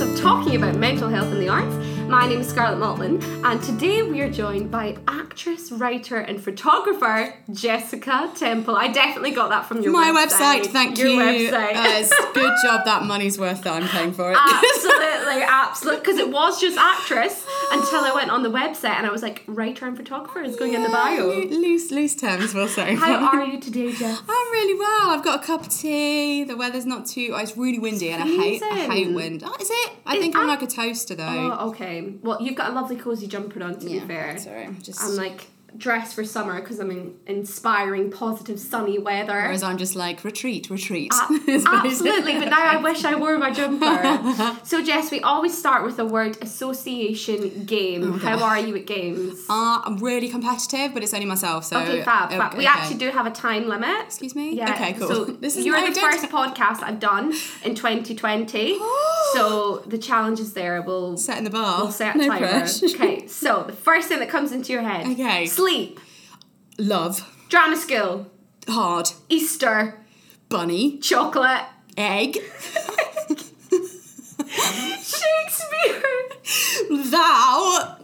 of talking about mental health in the arts. My name is Scarlett Maltman, and today we are joined by actress, writer, and photographer Jessica Temple. I definitely got that from your My website. website, thank your you. website. Uh, good job that money's worth that I'm paying for it. absolutely, absolutely. Because it was just actress until I went on the website and I was like, writer and photographer is going in the bio. Loose, loose terms, we'll say. How are you today, Jess? I'm really well. I've got a cup of tea. The weather's not too. oh, It's really windy, and I hate. I hate wind. Oh, is it? I It- think I'm I- like a toaster though. Oh, okay. Well, you've got a lovely cozy jumper on. To be fair, Sorry, just. I'm like dressed for summer because I'm in inspiring, positive, sunny weather. Whereas I'm just like retreat, retreat. A- Is what it is. Absolutely, but now I wish I wore my jumper. so, Jess, we always start with the word association game. How are you at games? Uh, I'm really competitive, but it's only myself. So Okay, fab. okay, We okay. actually do have a time limit. Excuse me. Yeah. Okay, cool. So This is you're no, the first podcast I've done in 2020. so the challenge is there We'll Setting the bar. We'll set a no timer. pressure. Okay, so the first thing that comes into your head. Okay. Sleep, Love. drama skill. Hard. Easter, Bunny. chocolate, Egg. Shakespeare, Thou.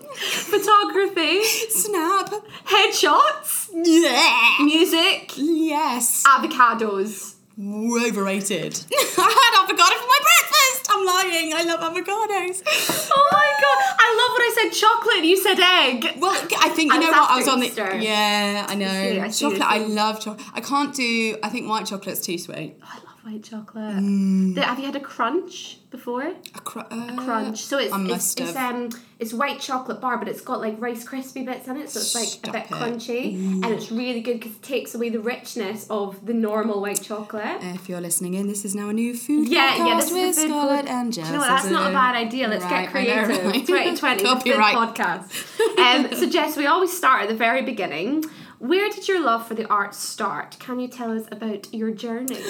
photography, Snap. headshots, Yeah. music, Yes. avocados. Overrated. I had avocado for my breakfast. I'm lying. I love avocados. Oh my god! I love when I said chocolate you said egg. Well, I think you And know what I was on Easter. the. Yeah, I know. see, I see, chocolate. I, see. love chocolate. I can't do. I think white chocolate's too sweet. Oh, I love white chocolate. Mm. The- have you had a crunch before? A cr- uh, crunch. So it's it's, it's um it's white chocolate bar, but it's got like rice crispy bits in it, so it's like Stop a bit it. crunchy, and it's really good because it takes away the richness of the normal white chocolate. If you're listening in, this is now a new food Yeah, podcast yeah, this with is food Scarlett and Jess. you know what? That's not a bad idea. Let's Right, get creative. 2020 is a podcast. Um, so, Jess, we always start at the very beginning. Where did your love for the arts start? Can you tell us about your journey?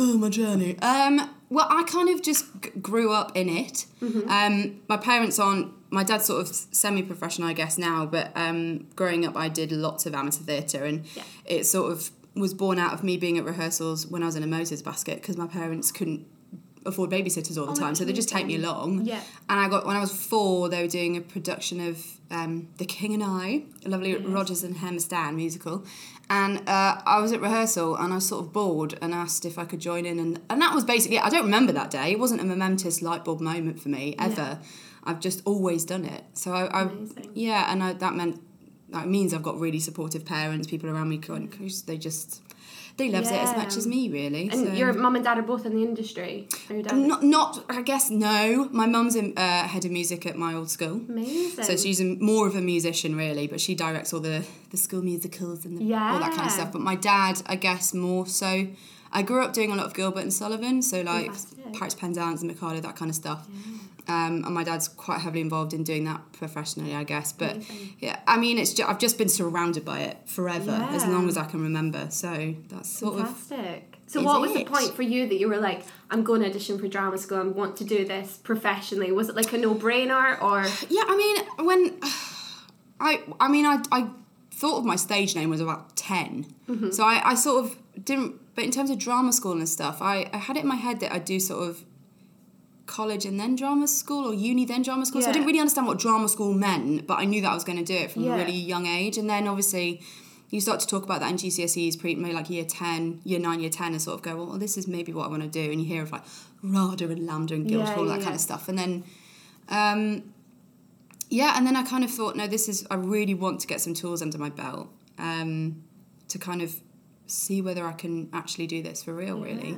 Oh, my journey. Um, well, I kind of just g- grew up in it. Mm-hmm. Um, my parents aren't. My dad's sort of semi-professional, I guess now. But um, growing up, I did lots of amateur theatre, and Yeah. it sort of was born out of me being at rehearsals when I was in a Moses basket because my parents couldn't afford babysitters all the Oh, time, so they just take me along. Yeah. And I got when I was four, they were doing a production of um, The King and I, a lovely Rodgers and Hammerstein musical, and uh, I was at rehearsal and I was sort of bored and asked if I could join in, and and that was basically I don't remember that day. It wasn't a momentous light bulb moment for me ever. I've just always done it. So I, I yeah, and I, that meant that means I've got really supportive parents, people around me, because they just they loves it as much as me, really. And so. your mum and dad are both in the industry. Not, not. I guess no. My mum's in, uh, head of music at my old school, Amazing. so she's a, more of a musician really. But she directs all the the school musicals and the, all that kind of stuff. But my dad, I guess, more so. I grew up doing a lot of Gilbert and Sullivan, so like Fantastic. Pirates, Penzance, and Mikado, that kind of stuff. Um, and my dad's quite heavily involved in doing that professionally, I guess. But Amazing. yeah, I mean, it's ju- I've just been surrounded by it forever, as long as I can remember. So that's sort of Fantastic. So, what was the point for you that you were like, I'm going to audition for drama school and want to do this professionally? Was it like a no brainer or? Yeah, I mean, when I, I mean, I, I thought of my stage name was about 10 Mm-hmm. so I, I sort of didn't. But in terms of drama school and stuff, I, I had it in my head that I'd do sort of college and then drama school or uni then drama school. So I didn't really understand what drama school meant, but I knew that I was going to do it from Yeah. a really young age. And then obviously. You start to talk about that in GCSEs, pre maybe like year ten, year nine, year ten, and sort of go, well, this is maybe what I want to do. And you hear of like RADA and LAMDA and Guildhall, Yeah, that yeah, kind of stuff. And then um, yeah, and then I kind of thought, no, this is, I really want to get some tools under my belt um, to kind of see whether I can actually do this for real, really.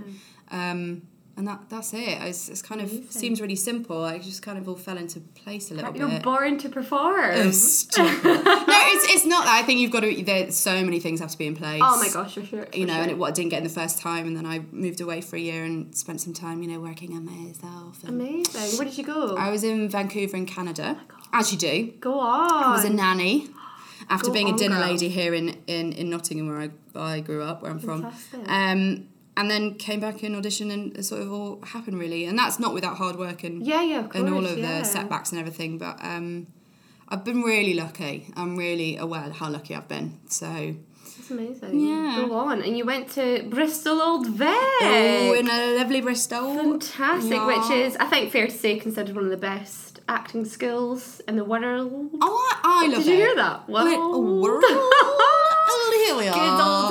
Um, and that that's it. It's, it's kind of Amazing. seems really simple. I just kind of all fell into place a little bit. You're born to perform. Oh, stop it. no, it's, it's not that. I think you've got to. There's so many things have to be in place. oh my gosh, for sure. You know, sure. and it, what I didn't get in the first time, and then I moved away for a year and spent some time, you know, working on myself. And Amazing. Where did you go? I was in Vancouver in Canada, as you do. go on. I was a nanny after Go being a dinner girl. lady here in, in, in Nottingham, where I, I grew up, where I'm Fantastic. from. Um, and then came back and auditioned, and it sort of all happened really. And that's not without hard work and yeah, yeah, course. and all of yeah. the setbacks and everything. But um, I've been really lucky. I'm really aware how lucky I've been. So That's amazing. Yeah. Go on. And you went to Bristol Old Vic. Oh, in a lovely Bristol. Fantastic, Yeah. which is, I think, fair to say, considered one of the best acting skills in the world. Oh, I, I love Did it. you hear that? Wait, a World. world. Oh, here we are.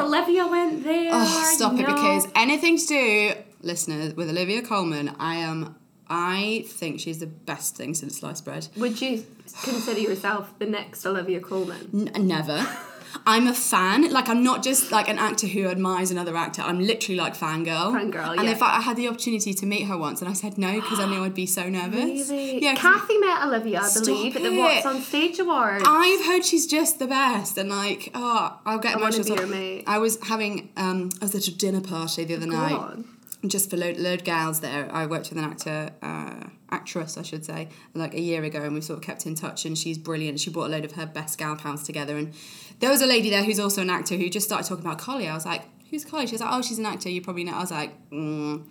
Old Olivia went there. Oh, stop you it know. because anything to do, listeners, with Olivia Colman, I am. I think she's the best thing since sliced bread. Would you consider yourself the next Olivia Colman? N- never. I'm a fan. Like I'm not just like an actor who admires another actor. I'm literally like fangirl. Fangirl, And yeah. if I, I had the opportunity to meet her once, and I said no because I knew I'd be so nervous. Really? Yeah. Cathy met Olivia, I believe, at the. What's on Stage Awards. I've heard she's just the best, and like, oh, I'll get I emotional. be mate. I was having um, I was at a dinner party the other Go night. on. just for load, load gals there. I worked with an actor, uh, actress, I should say, like a year ago, and we sort of kept in touch. And she's brilliant. She brought a load of her best gal pals together, and there was a lady there who's also an actor who just started talking about Collie. I was like, "Who's Collie?" She's like, "Oh, she's an actor. You probably know." I was like, mm.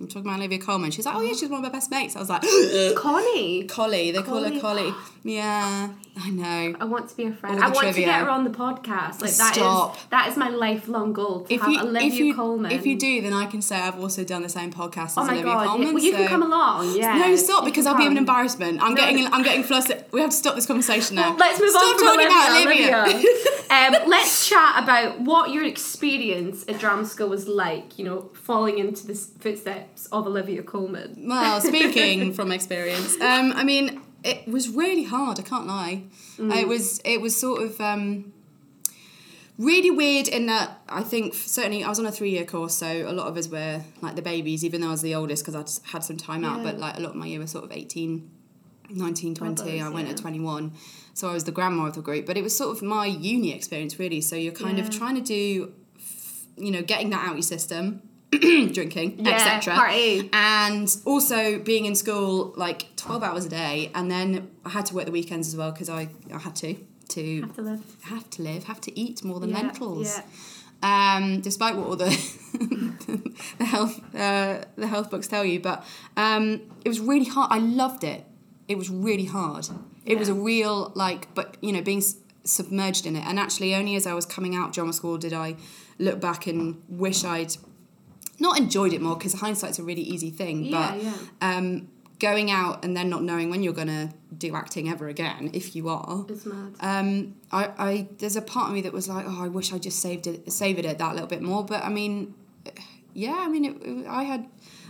"I'm talking about Olivia Colman." She's like, "Oh yeah, she's one of my best mates." I was like, Connie. "Collie." They call her Collie. Yeah, I know. I want to be a friend. I want to get her on the podcast. Like that is Stop. that is my lifelong goal to If have you, Olivia if you Colman. if you do, then I can say I've also done the same podcast as oh my Olivia god, Colman. yeah. well you can come along. Yeah. No, stop because I'll be an embarrassment. I'm No. getting I'm getting flustered. We have to stop this conversation now. Well, let's move stop on from talking Olivia. about Olivia. Olivia. um, let's chat about what your experience at drama school was like. You know, falling into the footsteps of Olivia Colman. well, speaking from experience, um, I mean, it was really hard. I can't lie. Mm. It was it was sort of. Um, Really weird in that I think certainly I was on a three year course, so a lot of us were like the babies, even though I was the oldest because I'd had some time out. But like a lot of my year was sort of 18, 19, 20. Brothers, I went yeah. at 21. So I was the grandma of the group. But it was sort of my uni experience, really. So you're kind of trying to do, f- you know, getting that out your system, drinking, Yeah, etc. And also being in school like 12 hours a day. And then I had to work the weekends as well because I, I had to. To Have to live. have to live, have to eat more than Yeah, lentils. yeah. Um, despite what all the the health uh, the health books tell you, but um, it was really hard. I loved it. It was really hard. It was a real like, but you know, being s- submerged in it. And actually, only as I was coming out of drama school did I look back and wish I'd not enjoyed it more because hindsight's a really easy thing. Yeah, but yeah. Um, going out and then not knowing when you're gonna do acting ever again, if you are, It's mad. um, I, I there's a part of me that was like, oh, I wish I just saved it, savored it that little bit more. But I mean, yeah, I mean, it, it- I had,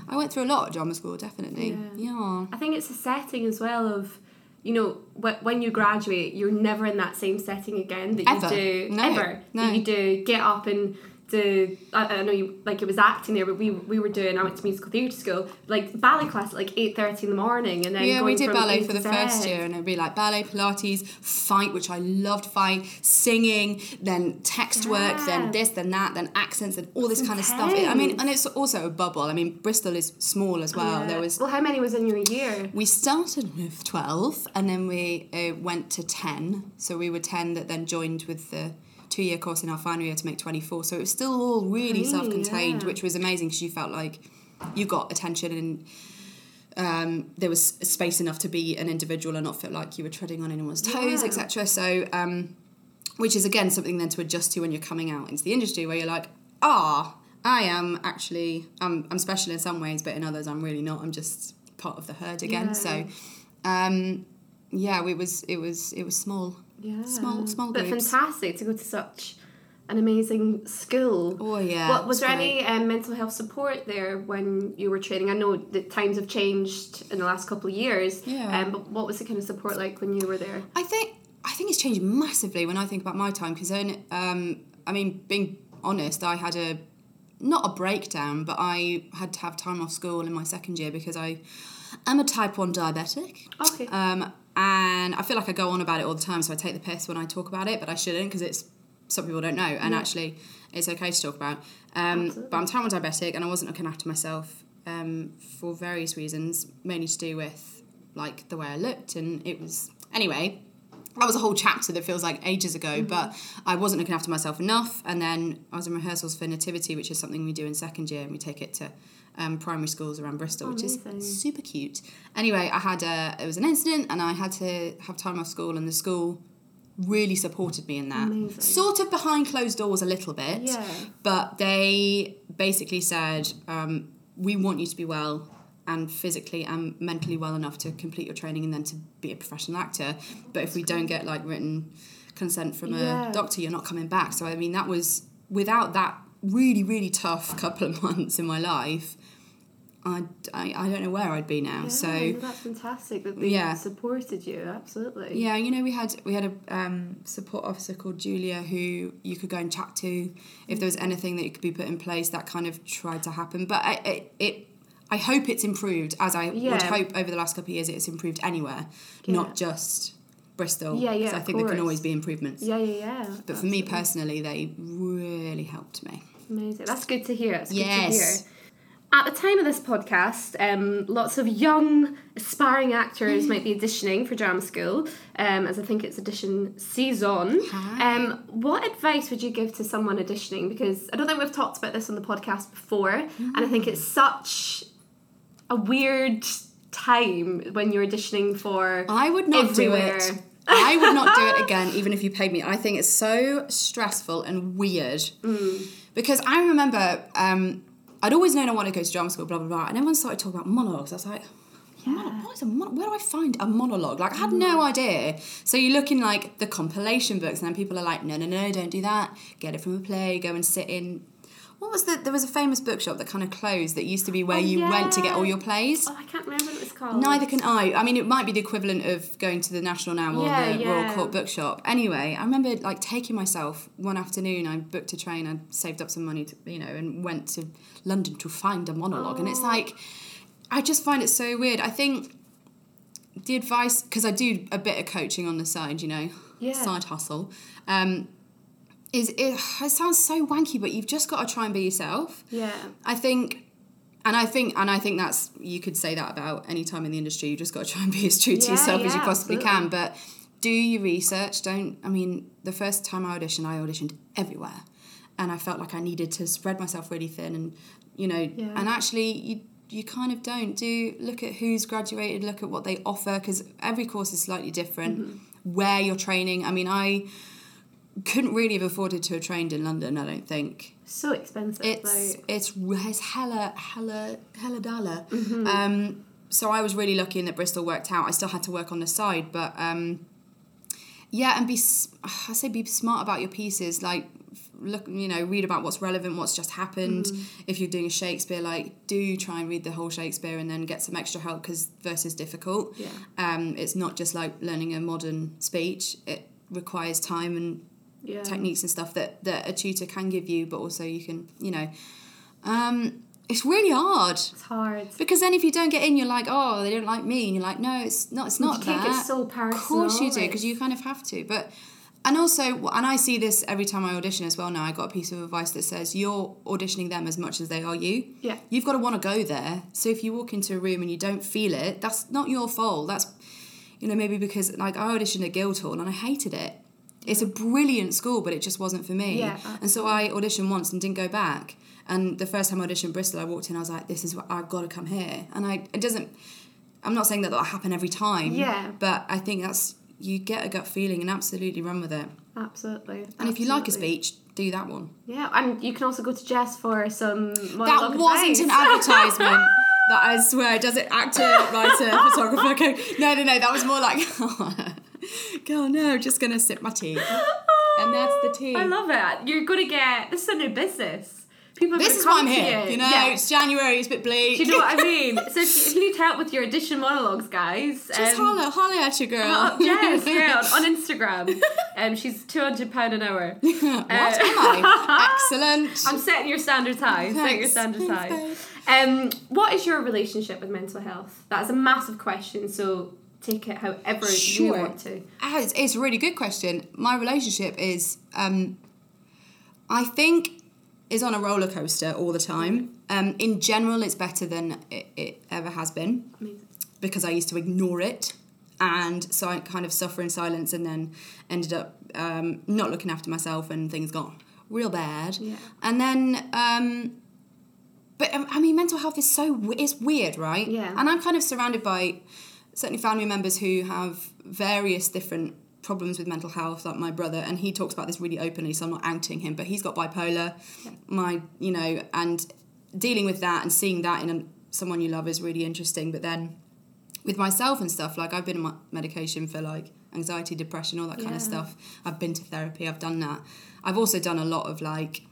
I went through a lot at drama school, definitely. Yeah. Yeah. I think it's a setting as well of, you know, when you graduate, you're never in that same setting again that you do No, ever. no. That you do get up and do. I, I know you like it was acting there, but we we were doing. I went to musical theatre school, like ballet class at like eight thirty in the morning, and then Yeah, we going did from ballet for the first year, and it'd be like ballet, Pilates, fight, which I loved fight, singing, then text work, then this, then that, then accents, and all this kind of stuff. I mean, and it's also a bubble. I mean, Bristol is small as well. Yeah. There was Well, how many was in your year? We started with 12 and then we uh, went to 10. So we were 10 that then joined with the two year course in our final year to make 24. So it was still all really Tiny, self contained, yeah. which was amazing because you felt like you got attention and um, there was space enough to be an individual and not feel like you were treading on anyone's toes, Yeah. etc. So, um, which is again something then to adjust to when you're coming out into the industry where you're like, ah, I am actually, I'm, I'm special in some ways, but in others I'm really not. I'm just part of the herd again. Yeah. So, um, yeah, it was, it was, it was small. Yeah. Small- small But groups. fantastic to go to such an amazing school. Oh yeah. What, was there great. any um, mental health support there when you were training? I know that times have changed in the last couple of years. Yeah. Um, but what was the kind of support like when you were there? I think I think it's changed massively when I think about my time because um, I mean, being honest, I had a not a breakdown, but I had to have time off school in my second year because I am a type one diabetic. Okay. Um, and I feel like I go on about it all the time, so I take the piss when I talk about it, but I shouldn't because it's some people don't know, and Yeah. actually, it's okay to talk about. Um, but I'm type one diabetic, and I wasn't looking after myself um, for various reasons, mainly to do with like the way I looked, and it was anyway. That was a whole chapter that feels like ages ago, Mm-hmm. but I wasn't looking after myself enough. And then I was in rehearsals for Nativity, which is something we do in second year, and we take it to um, primary schools around Bristol, which is super cute. Anyway, I had a it was an incident, and I had to have time off school, and the school really supported me in that. Amazing. Sort of behind closed doors a little bit. Yeah. But they basically said, um, we want you to be well and physically and mentally well enough to complete your training and then to be a professional actor. But if we don't get like written consent from Yeah. a doctor, you're not coming back. So I mean, that was without that really really tough couple of months in my life. I, I, I don't know where I'd be now. Yeah, so that's fantastic that they Yeah. supported you. Absolutely. yeah, you know, we had we had a um, support officer called Julia who you could go and chat to if there was anything that could be put in place. That kind of tried to happen, but I, it, it I hope it's improved as I would hope over the last couple of years it's improved anywhere, Yeah. not just Bristol. Yeah, yeah, I think there can always be improvements. Yeah, yeah, yeah. But for me personally, they really helped me. Amazing. That's good to hear. Good Yes. to hear. At the time of this podcast, um, lots of young, aspiring actors might be auditioning for drama school, um, as I think it's audition season. Um, what advice would you give to someone auditioning? Because I don't think we've talked about this on the podcast before, and I think it's such a weird time when you're auditioning for I would not everywhere. do it. I would not do it again, even if you paid me. I think it's so stressful and weird. Mm. Because I remember um, I'd always known I wanted to go to drama school, blah blah blah, and everyone started talking about monologues. I was like, mono- what is a mon- where do I find a monologue? Like I had Mm. no idea. So you look in like the compilation books, and then people are like, no no no, don't do that. Get it from a play. Go and sit in. What was the? There was a famous bookshop that kind of closed that used to be where Oh, you went to get all your plays. Oh, I can't remember what it was called. Neither can I. I mean, it might be the equivalent of going to the National Now or Yeah, the yeah. Royal Court Bookshop. Anyway, I remember like taking myself one afternoon. I booked a train. I saved up some money, to, you know, and went to London to find a monologue. And it's Oh. like, I just find it so weird. I think the advice because I do a bit of coaching on the side, you know, Yeah. side hustle. Um, is it, it sounds so wanky, but you've just got to try and be yourself. Yeah. I think, and I think, and I think that's you could say that about any time in the industry. You just got to try and be as true to Yeah, yourself as you possibly absolutely. can. But do your research. Don't. I mean, the first time I auditioned, I auditioned everywhere, and I felt like I needed to spread myself really thin, and you know, Yeah. and actually you. You kind of don't do look at who's graduated, look at what they offer because every course is slightly different. Mm-hmm. Where you're training, I mean, I couldn't really have afforded to have trained in London. I don't think So expensive. it's like, it's it's hella hella hella dollar. Mm-hmm. Um, so I was really lucky in that Bristol worked out. I still had to work on the side, but um, yeah, and be I say be smart about your pieces. Like look, you know, read about what's relevant, what's just happened. Mm-hmm. If you're doing a Shakespeare, like do try and read the whole Shakespeare and then get some extra help because verse is difficult. Yeah. Um, it's not just like learning a modern speech. It requires time and yeah. techniques and stuff that, that a tutor can give you, but also you can, you know. Um, it's really hard It's hard. because then if you don't get in, you're like, oh, they don't like me, and you're like, no, it's not. It's not you that. it so personal. of course you do because you kind of have to, but. And also, and I see this every time I audition as well now. I got a piece of advice that says you're auditioning them as much as they are you. Yeah. You've got to want to go there. So if you walk into a room and you don't feel it, that's not your fault. That's, you know, maybe because like I auditioned at Guildhall and I hated it. It's a brilliant school, but it just wasn't for me. Yeah, and so I auditioned once and didn't go back. And the first time I auditioned Bristol, I walked in, I was like, this is what I've got to come here. And I, it doesn't, I'm not saying that that'll happen every time. Yeah. But I think that's, you get a gut feeling and absolutely run with it. Absolutely. And if you like a speech, do that one. Yeah, and you can also go to Jess for some That wasn't an advertisement. That I swear, does it actor, writer, photographer? Okay. No, no, no. That was more like, girl, no, just gonna sip my tea, and that's the tea. I love it. You're gonna get this is a new business. People this is why I'm here. You, You know, Yeah. it's January. It's a bit bleak. Do you know what I mean? So if you, if you need help with your audition monologues, guys, Just um, holler, holler at your girl. Jess, yeah, on, on Instagram. Um, she's two hundred pound an hour. what am I? Excellent. I'm setting your standards high. Set your standards Thanks, high. Um, what is your relationship with mental health? That is a massive question. So take it however you want to. It's, it's a really good question. My relationship is, um, I think, is on a roller coaster all the time. Um, in general, it's better than it, it ever has been Amazing. because I used to ignore it. And so I kind of suffer in silence and then ended up um, not looking after myself and things got real bad. Yeah. And then, um, but um, I mean, mental health is so, it's weird, right? Yeah. And I'm kind of surrounded by certainly family members who have various different problems with mental health, like my brother, and he talks about this really openly. So I'm not outing him, but he's got bipolar. My, you know, and dealing with that and seeing that in a, someone you love is really interesting. But then with myself and stuff, like I've been on medication for like anxiety, depression, all that kind of stuff. I've been to therapy. I've done that. I've also done a lot of like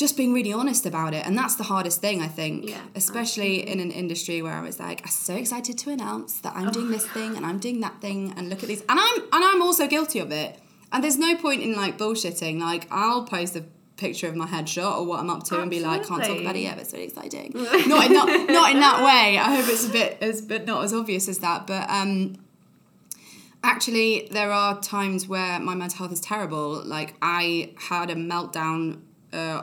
just being really honest about it and that's the hardest thing i think Yeah, especially in an industry where i was like i'm so excited to announce that i'm doing this thing and i'm doing that thing and look at these and i'm and i'm also guilty of it. And there's no point in like bullshitting. Like i'll post a picture of my headshot or what i'm up to and be like can't talk about it yet but it's really exciting. Not in not, not in that way. I hope it's a bit as but not as obvious as that. But um actually there are times where my mental health is terrible. Like i had a meltdown uh,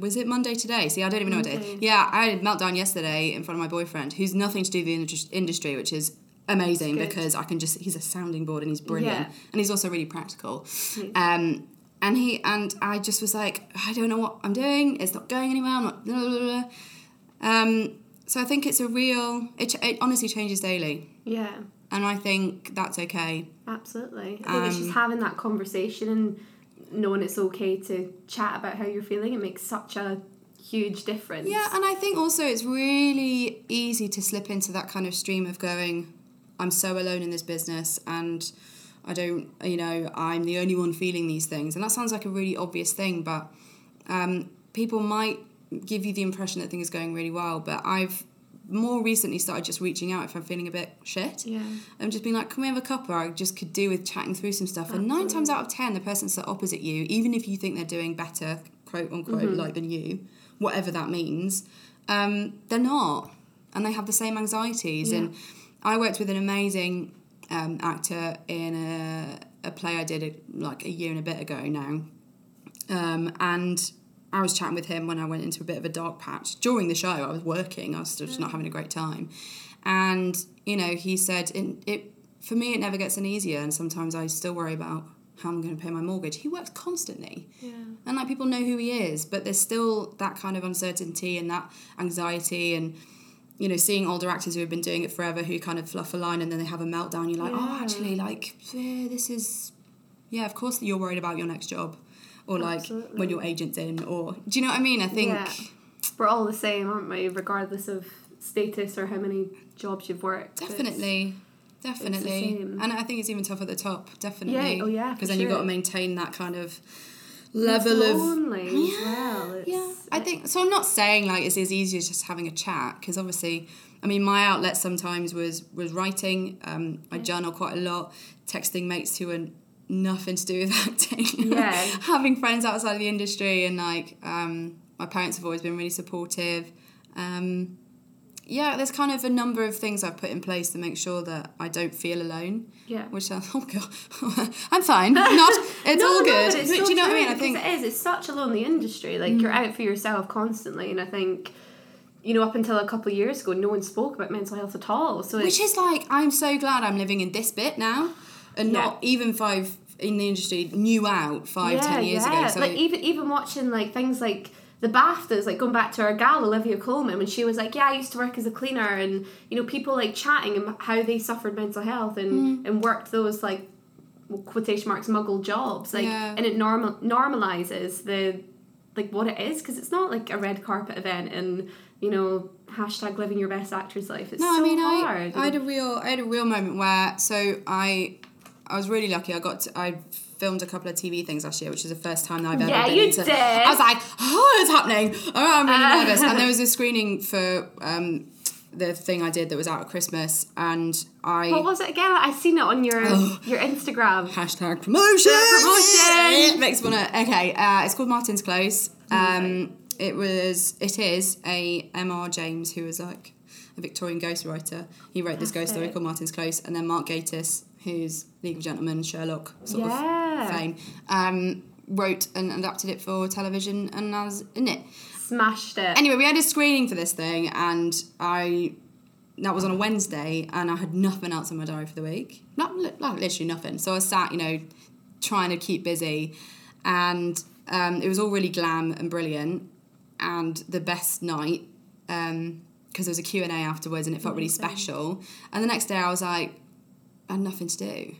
was it monday today? See i don't even know what day yeah i had a meltdown yesterday in front of my boyfriend who's nothing to do with the industry which is amazing because i can just he's a sounding board and he's brilliant. Yeah. and he's also really practical. Um and he and i just was like i don't know what i'm doing. It's not going anywhere. I'm not blah, blah, blah, um so i think it's a real it, it honestly changes daily. Yeah, and i think that's okay. Absolutely. I think it's just Um, having that conversation and knowing it's okay to chat about how you're feeling. It makes such a huge difference. Yeah, and I think also it's really easy to slip into that kind of stream of going, I'm so alone in this business and I don't, you know, I'm the only one feeling these things. And that sounds like a really obvious thing, but um, people might give you the impression that things are going really well. But I've more recently started just reaching out if I'm feeling a bit shit. Yeah. And just being like, can we have a cuppa? I just could do with chatting through some stuff. And nine times out of ten, the person sat opposite you, even if you think they're doing better, quote unquote, like than you, whatever that means, um, they're not. And they have the same anxieties. Yeah. And I worked with an amazing um, actor in a, a play I did like a year and a bit ago now. Um, and I was chatting with him when I went into a bit of a dark patch. During the show, I was working, I was still just not mm. having a great time. And, you know, he said, it, it for me, it never gets any easier. And sometimes I still worry about how I'm going to pay my mortgage. He works constantly. Yeah. And like people know who he is, but there's still that kind of uncertainty and that anxiety and you know, seeing older actors who have been doing it forever who kind of fluff a line and then they have a meltdown, you're like, oh, actually, like, this is, yeah, of course you're worried about your next job. Or like Absolutely. when your agent's in, or do you know what I mean? I think, Yeah. We're all the same, aren't we? Regardless of status or how many jobs you've worked. Definitely, definitely. And I think it's even tough at the top, definitely. Yeah, oh yeah, Because then you've got to maintain that kind of level of lonely as Yeah, well. Yeah, I think so. I'm not saying like it's as easy as just having a chat because obviously, I mean, my outlet sometimes was was writing. Um, I journal quite a lot, texting mates who are nothing to do with acting. Yeah. having friends outside of the industry and like um, my parents have always been really supportive. Um, yeah, there's kind of a number of things I've put in place to make sure that I don't feel alone. Yeah. Which sounds, oh god, I'm fine. Not, it's No, all no, good. but it's But so do you know what I mean? I think Mm. it is. It's such a lonely industry. Like you're out for yourself constantly, and I think, you know, up until a couple of years ago, no one spoke about mental health at all. So Which is like, I'm so glad I'm living in this bit now, and Yeah. not even five in the industry knew out five, ten years ago. So like even even watching like things like the BAFTAs, like going back to our gal Olivia Colman when she was like, "Yeah, I used to work as a cleaner," and you know, people like chatting and how they suffered mental health and Mm. and worked those like quotation marks muggle jobs, like, Yeah. and it normal normalizes the like what it is because it's not like a red carpet event and you know hashtag living your best actor's life. It's no, so I mean, hard. I, I had a real, I had a real moment where, so I, I was really lucky. I got, to, I filmed a couple of TV things last year, which is the first time that I've ever Yeah, been you into. did. I was like, oh, it's happening. Oh, I'm really Uh. nervous. And there was a screening for um, the thing I did that was out at Christmas, and I. what was it again? I seen it on your your Instagram. Hashtag promotion. promotion. Makes me wanna. Okay, uh, it's called Martin's Close. Um, it was. It is a M.R. James who was like a Victorian ghostwriter. He wrote this ghost story called Martin's Close, and then Mark Gatiss, who's League of Gentlemen, Sherlock sort Yeah. of fame, um, wrote and adapted it for television, and I was in it. Smashed it. Anyway, we had a screening for this thing, and I that was on a Wednesday, and I had nothing else in my diary for the week. Not like literally nothing. So I sat, you know, trying to keep busy, and um, it was all really glam and brilliant, and the best night because there was a Q and A afterwards, and it felt really special. And the next day, I was like. And nothing to do.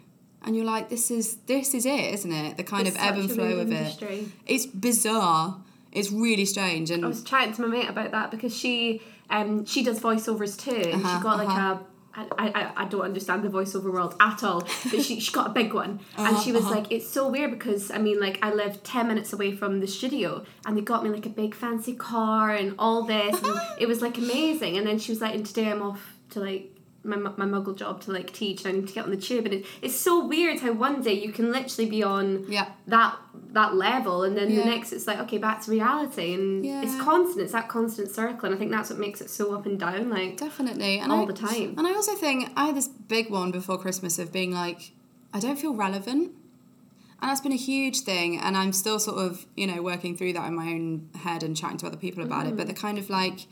And you're like, this is this is it, isn't it? The kind It's of ebb and flow of industry. it. It's bizarre. It's really strange. And I was chatting to my mate about that because she um she does voiceovers too, and Uh-huh, she got like uh-huh. a. I, I, I don't understand the voiceover world at all, but she, she got a big one. and she was Uh-huh, like, it's so weird because, I mean, like, I live 10 minutes away from the studio and they got me like a big fancy car and all this. And it was like amazing. And then she was like, and today I'm off to like my, my muggle job to like teach and I need to get on the tube. And it, it's so weird how one day you can literally be on yeah. that that level and then Yeah. the next it's like okay back to reality and it's constant it's that constant circle and I think that's what makes it so up and down like Definitely. And all I, the time And I also think I had this big one before Christmas of being like, I don't feel relevant. And that's been a huge thing. And I'm still sort of, you know, working through that in my own head and chatting to other people about it. But mm. the kind of like,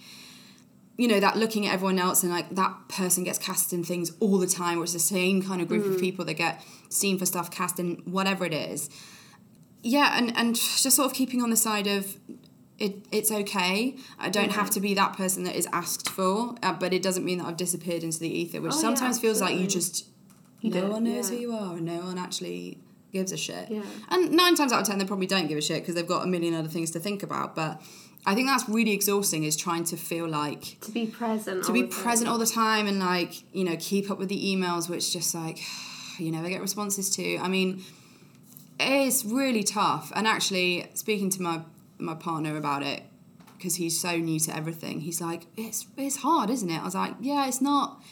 you know, that looking at everyone else and like that person gets cast in things all the time, or it's the same kind of group of people that get seen for stuff cast in whatever it is. Yeah, and, and just sort of keeping on the side of it, it's okay. I don't have to be that person that is asked for, uh, but it doesn't mean that I've disappeared into the ether, which Oh, yeah, sometimes feels like you just You no one knows yeah. who you are, and no one actually gives a shit. Yeah. And nine times out of ten, they probably don't give a shit because they've got a million other things to think about. But I think that's really exhausting. Is trying to feel like to be present to be present all the time and like you know keep up with the emails, which just like you never get responses to. I mean, it's really tough. And actually, speaking to my my partner about it because he's so new to everything, he's like, "It's it's hard, isn't it?" I was like, "Yeah, it's not."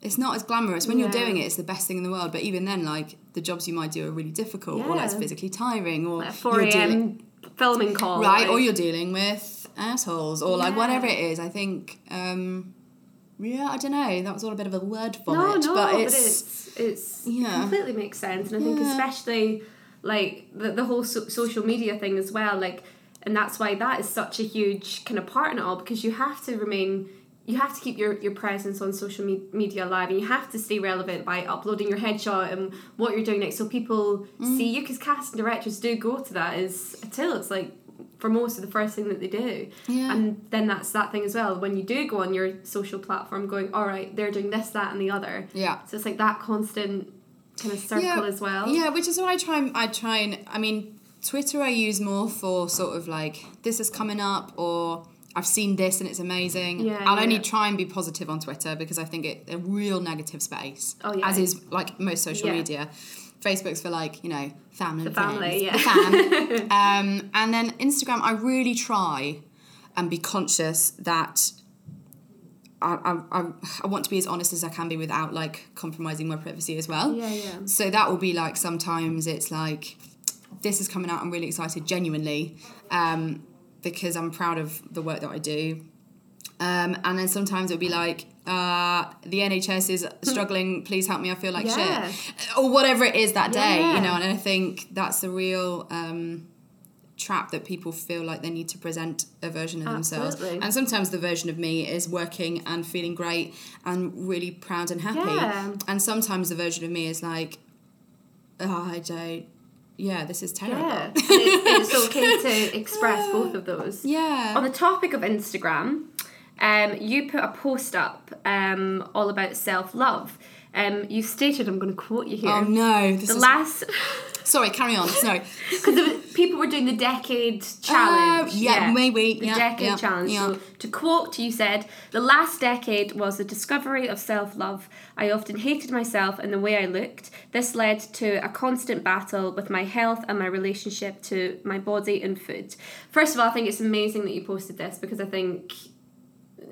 It's not as glamorous when you're doing it. It's the best thing in the world. But even then, like the jobs you might do are really difficult, or like it's physically tiring, or like 4 a.m. filming call right like, or you're dealing with assholes or like Yeah. whatever it is i think um yeah i don't know that was all a bit of a word no vomit no but but it's, it's it's Yeah. completely makes sense and I think Yeah. especially like the, the whole so- social media thing as well like and that's why that is such a huge kind of part in it all because you have to remain you have to keep your, your presence on social me- media alive and you have to stay relevant by uploading your headshot and what you're doing next so people Mm. see you because casting directors do go to that as until it's like for most of the first thing that they do. Yeah. and then that's that thing as well. When you do go on your social platform going all right they're doing this that and the other. Yeah. So it's like that constant kind of circle yeah, as well. Yeah which is what i try and i try and i mean twitter i use more for sort of like this is coming up or I've seen this and it's amazing. Yeah, I'll only yeah. try and be positive on Twitter because I think it a real negative space. Oh, yeah. As is like most social media. Facebook's for like, you know, family The and family, friends. yeah. The fam. um, and then Instagram, I really try and be conscious that I, I, I, I want to be as honest as I can be without like compromising my privacy as well. yeah yeah So that will be like sometimes it's like this is coming out. I'm really excited, genuinely, um, because I'm proud of the work that I do. Um, and then sometimes it'll be like uh, the NHS is struggling. Please help me. I feel like Yeah. shit, or whatever it is that day. Yeah. You know, and I think that's the real. Um, trap that people feel like they need to present a version of themselves and sometimes the version of me is working and feeling great and really proud and happy Yeah. and sometimes the version of me is like oh, I don't yeah this is terrible. Yeah it's, it's okay to express both of those. Yeah. On the topic of Instagram um, you put a post up um, all about self-love. Um, you stated I'm going to quote you here oh no this the is last sorry carry on sorry because people were doing the decade challenge. Uh, yeah, maybe, the yeah, decade yeah, challenge. yeah. So to quote, you said, "The last decade was the discovery of self-love. I often hated myself and the way I looked. This led to a constant battle with my health and my relationship to my body and food." First of all, I think it's amazing that you posted this because I think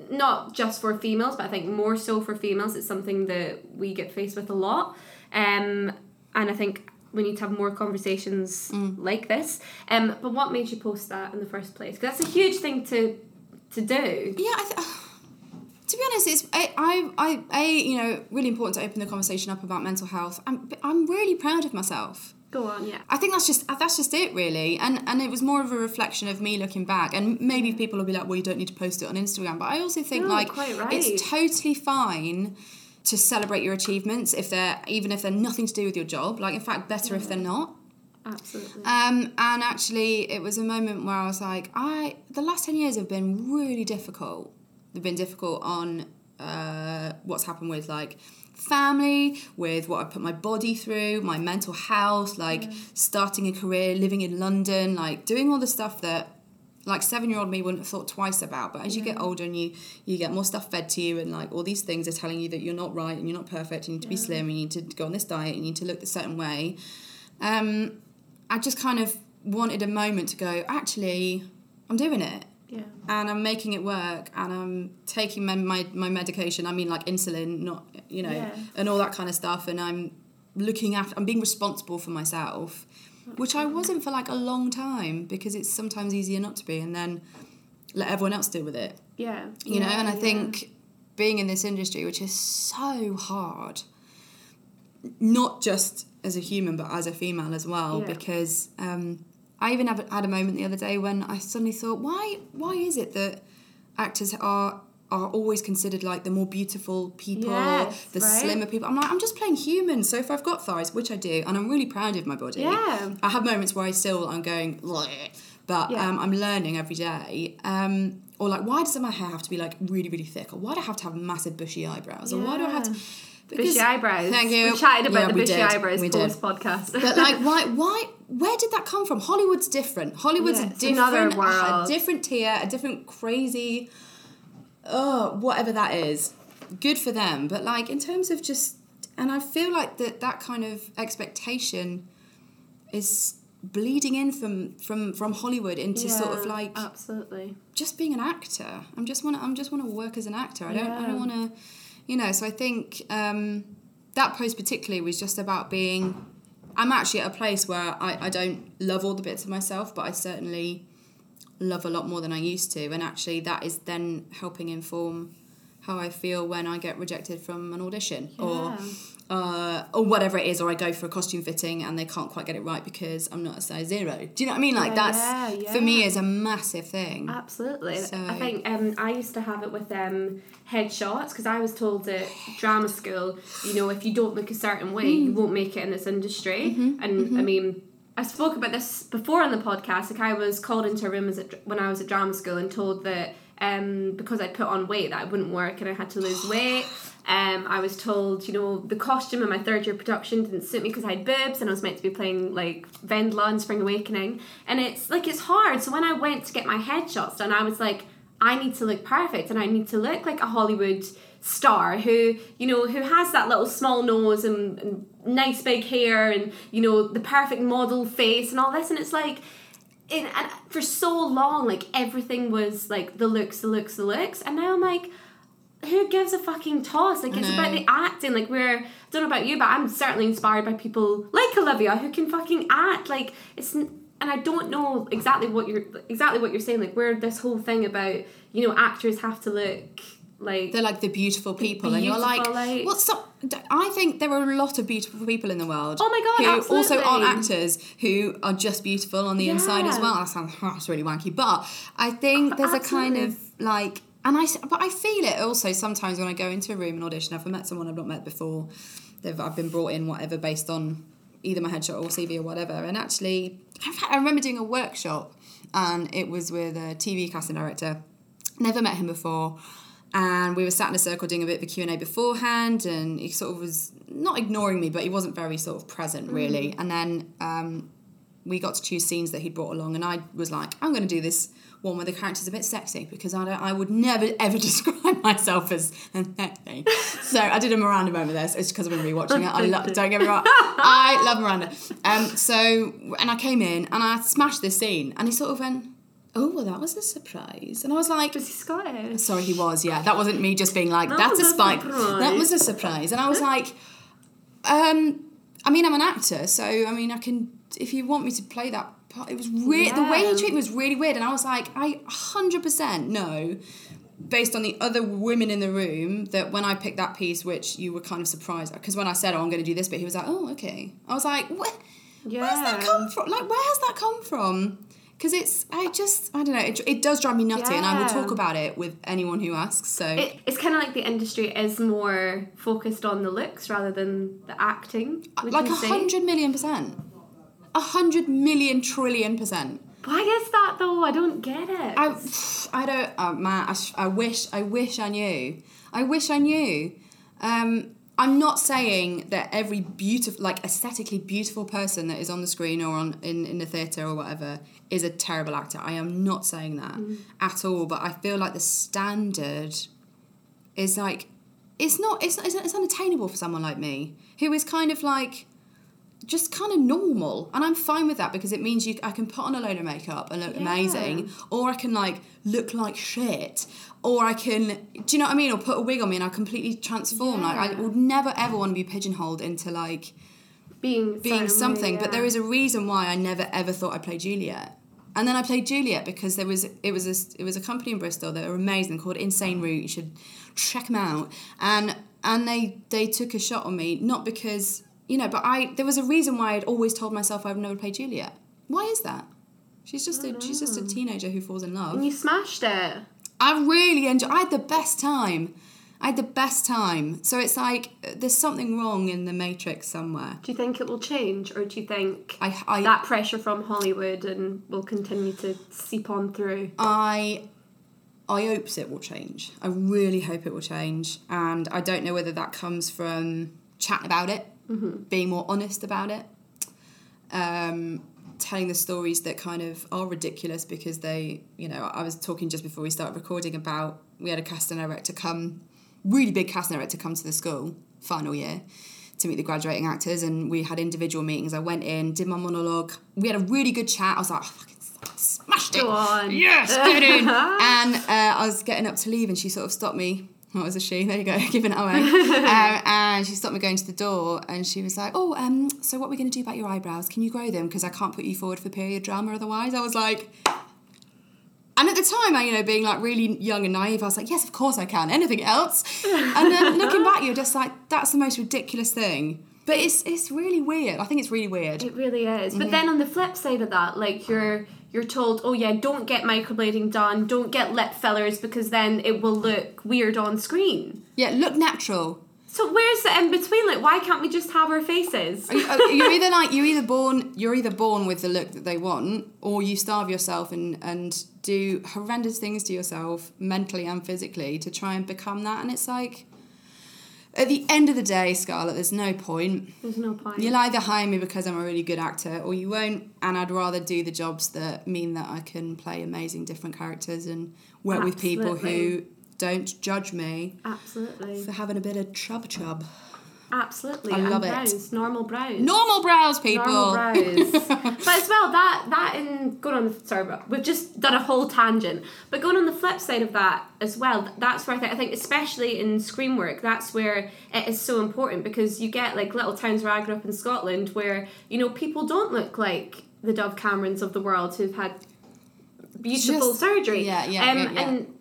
not just for females, but I think more so for females, it's something that we get faced with a lot. Um, and I think we need to have more conversations like this. Um, but what made you post that in the first place? 'Cause that's a huge thing to to do. Yeah, I th- to be honest, it's I, I, I, a you know really important to open the conversation up about mental health. I'm, I'm really proud of myself. Go on, yeah. I think that's just that's just it really, and and it was more of a reflection of me looking back. And maybe people will be like, well, you don't need to post it on Instagram, but I also think No, like right. it's totally fine to celebrate your achievements if they're even if they're nothing to do with your job. Like in fact, better if they're not. Absolutely. Um, and actually, it was a moment where I was like, I the last ten years have been really difficult. They've been difficult on uh, what's happened with like family, with what I put my body through, my mental health, like starting a career, living in London, like doing all the stuff that like seven year old me wouldn't have thought twice about. But as you get older and you you get more stuff fed to you and like all these things are telling you that you're not right and you're not perfect, you need to be slim, you need to go on this diet, you need to look a certain way. Um, I just kind of wanted a moment to go, actually, I'm doing it Yeah. and I'm making it work and I'm taking my, my, my medication, I mean like insulin, not, you know, Yeah. and all that kind of stuff. And I'm looking after, I'm being responsible for myself, which I wasn't for like a long time because it's sometimes easier not to be and then let everyone else deal with it, Yeah. you know? And I yeah. think being in this industry, which is so hard, not just as a human but as a female as well, Yeah. because um, I even have, had a moment the other day when I suddenly thought, why why is it that actors are are always considered like the more beautiful people, Yes, the right? slimmer people? I'm like, I'm just playing human. So if I've got thighs, which I do, and I'm really proud of my body, Yeah. I have moments where I still I'm going, "Bleh," but Yeah. um, I'm learning every day. Um, or like, why does my hair have to be like really really thick? Or why do I have to have massive bushy eyebrows? Or why do I have to? Yeah. because- bushy eyebrows. Thank you. We chatted about Yeah, the bushy did. eyebrows We did. podcast. But like, why, why, where did that come from? Hollywood's different. Hollywood's Yeah, it's another different, a different tier, a different crazy, oh, whatever that is. Good for them. But like, in terms of just, and I feel like that that kind of expectation is bleeding in from from from Hollywood into sort of like absolutely. just being an actor. I'm just want to. I'm just want to work as an actor. I don't. I don't want to. You know. So I think um, that post particularly was just about being. I'm actually at a place where I, I don't love all the bits of myself, but I certainly love a lot more than I used to, and actually that is then helping inform how I feel when I get rejected from an audition or uh, or whatever it is, or I go for a costume fitting and they can't quite get it right because I'm not a size zero. Do you know what I mean? Like Yeah, that's yeah, for me is a massive thing. Absolutely. So- I think um, I used to have it with um, headshots because I was told at drama school, you know, if you don't look a certain way, Mm. you won't make it in this industry. Mm-hmm, And I mean, I spoke about this before on the podcast. Like I was called into a room as at, when I was at drama school and told that um, because I put on weight that it wouldn't work and I had to lose weight. Um, I was told, you know, the costume in my third year production didn't suit me because I had boobs and I was meant to be playing like Vendla in Spring Awakening. And it's like, it's hard. So when I went to get my headshots done, I was like, I need to look perfect and I need to look like a Hollywood star who, you know, who has that little small nose and, and nice big hair and, you know, the perfect model face and all this. And it's like, in, and for so long, like everything was like the looks, the looks, the looks. And now I'm like, who gives a fucking toss? Like it's about the mm-hmm. acting. Like we're I don't know about you, but I'm certainly inspired by people like Olivia who can fucking act. Like it's and I don't know exactly what you're exactly what you're saying. Like where this whole thing about you know actors have to look like They're like the beautiful people, and you're like, like- what's up? I think there are a lot of beautiful people in the world. Oh my God, Who also aren't actors who are just beautiful on the inside as well. That sounds oh, that's really wanky, but I think oh, there's a kind of like, and I but I feel it also sometimes when I go into a room and audition. If I met someone I've not met before, they've I've been brought in whatever based on either my headshot or CV or whatever. And actually, I remember doing a workshop, and it was with a TV casting director. Never met him before and we were sat in a circle doing a bit of a q&a beforehand and he sort of was not ignoring me but he wasn't very sort of present really. And then um, we got to choose scenes that he'd brought along and i was like i'm going to do this one where the character's a bit sexy because i don't i would never ever describe myself as sexy. So i did a miranda moment there so it's because i've been rewatching it. I love don't get me wrong. I love miranda. Um, so and i came in and i smashed this scene and he sort of went oh well that was a surprise and i was like was he Scottish? Sorry, he was. Yeah, that wasn't me just being like, That "That's a spike." surprise. That was a surprise, and I was like, um, I mean, I'm an actor, so I mean, I can. If you want me to play that part, it was weird. The way he treated me was really weird, and I was like, I hundred percent know, based on the other women in the room, that when I picked that piece, which you were kind of surprised, because when I said, "Oh, I'm going to do this," but he was like, "Oh, okay." I was like, "What? Where's that come from? Like, where has that come from?" Because it's, I just, I don't know, it, it does drive me nutty, and I will talk about it with anyone who asks. So It, it's kind of like the industry is more focused on the looks rather than the acting. Like a hundred million percent, a hundred million trillion percent. Why is that though? I don't get it. I, I don't, oh, man, I, sh- I wish, I wish I knew. I wish I knew. Um, I'm not saying that every beautiful, like aesthetically beautiful person that is on the screen or on in, in the theatre or whatever is a terrible actor. I am not saying that mm. at all, but I feel like the standard is like, it's not, it's, it's, it's unattainable for someone like me who is kind of like, just kind of normal and i'm fine with that because it means you i can put on a load of makeup and look Yeah. amazing or i can like look like shit or i can do you know what i mean? Or put a wig on me and i completely transform like i would never ever want to be pigeonholed into like being being something but there is a reason why i never ever thought i'd play juliet. And then i played juliet because there was it was a, it was a company in bristol that were amazing called Insane Root you should check them out. And and they they took a shot on me not because you know but i there was a reason why i'd always told myself i would never play juliet why is that she's just a she's just a mm. teenager who falls in love and you smashed it. I really enjoyed. I had the best time. I had the best time. So it's like there's something wrong in the Matrix somewhere. Do you think it will change, or do you think I I that pressure from Hollywood and will continue to seep on through? I I hope it will change. I really hope it will change, and I don't know whether that comes from chatting about it, being more honest about it, um, telling the stories that kind of are ridiculous because they, you know, I was talking just before we started recording about we had a casting director come, really big casting director come to the school final year to meet the graduating actors, and we had individual meetings. I went in, did my monologue. We had a really good chat. I was like, oh, fucking smashed it. Go on. Yes, get in. and uh, I was getting up to leave, and she sort of stopped me. What was a she? There you go, giving it away. um, and she stopped me going to the door, and she was like, "Oh, um, so what are we going to do about your eyebrows? Can you grow them? Because I can't put you forward for period drama otherwise." I was like. And at the time, I, you know, being like really young and naive, I was like, yes, of course I can. Anything else? And then looking back, you're just like, that's the most ridiculous thing. But it's it's really weird. I think it's really weird. It really is. But then on the flip side of that, like you're you're told, oh yeah, don't get microblading done, don't get lip fillers because then it will look weird on screen. Yeah, look natural. So where's the in between? Like, why can't we just have our faces? You- you're either like you're either born you're either born with the look that they want, or you starve yourself and and do horrendous things to yourself mentally and physically to try and become that. And it's like, at the end of the day, Scarlett, there's no point. There's no point. You'll either hire me because I'm a really good actor, or you won't. And I'd rather do the jobs that mean that I can play amazing different characters and work with people who don't judge me Absolutely. for having a bit of chub chub. Absolutely. I and love it. brows, Normal brows. Normal brows, people. Normal brows. but as well, that that in going on. The, sorry, but we've just done a whole tangent. But going on the flip side of that as well, that's where I think, I think especially in screen work, that's where it is so important because you get like little towns where I grew up in Scotland where you know people don't look like the Dove Camerons of the world who've had beautiful Just- surgery. yeah, yeah, um, yeah, yeah. And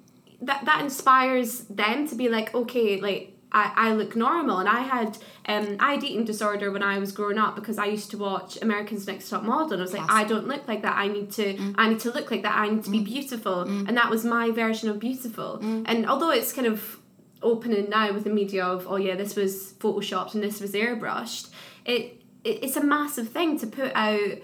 that that inspires them to be like, okay, like I, I look normal. And I had um I had eating disorder when I was growing up because I used to watch America's Next Top Model and I was like, I don't look like that. I need to Mm. I need to look like that. I need to be beautiful. And that was my version of beautiful. Mm. And although it's kind of opening now with the media of oh yeah this was photoshopped and this was airbrushed it, it it's a massive thing to put out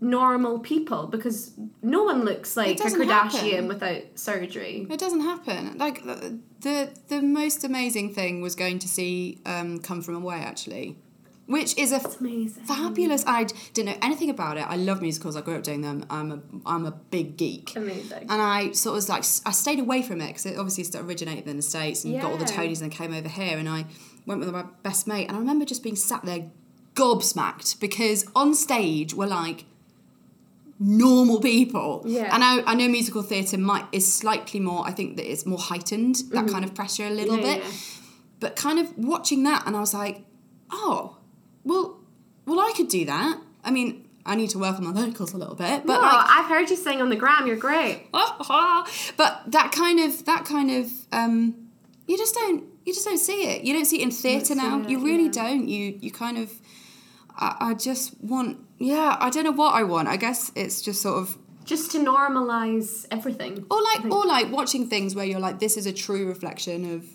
normal people because no one looks like a Kardashian happen. without surgery. It doesn't happen. Like the the, most amazing thing was going to see um, come from away actually, which is a fabulous. I didn't know anything about it. I love musicals. I grew up doing them. I'm a I'm a big geek. Amazing. And I sort of was like, I stayed away from it because it obviously originated in the States and got all the Tonys and came over here. And I went with my best mate. And I remember just being sat there gobsmacked because on stage we're like normal people. Yeah. And I, I know musical theatre might is slightly more, I think that it's more heightened, that kind of pressure a little Mm-hmm. Yeah, bit. yeah. But kind of watching that and I was like, oh, well, well, I could do that. I mean, I need to work on my vocals a little bit, but no, like, I've heard you sing on the gram. You're great. but that kind of that kind of um, you just don't you just don't see it. You don't see it in theatre now. it, you really yeah. don't. You you kind of I, I just want yeah. I don't know what I want. I guess it's just sort of Just to normalize everything. or like or like watching things where you're like this is a true reflection of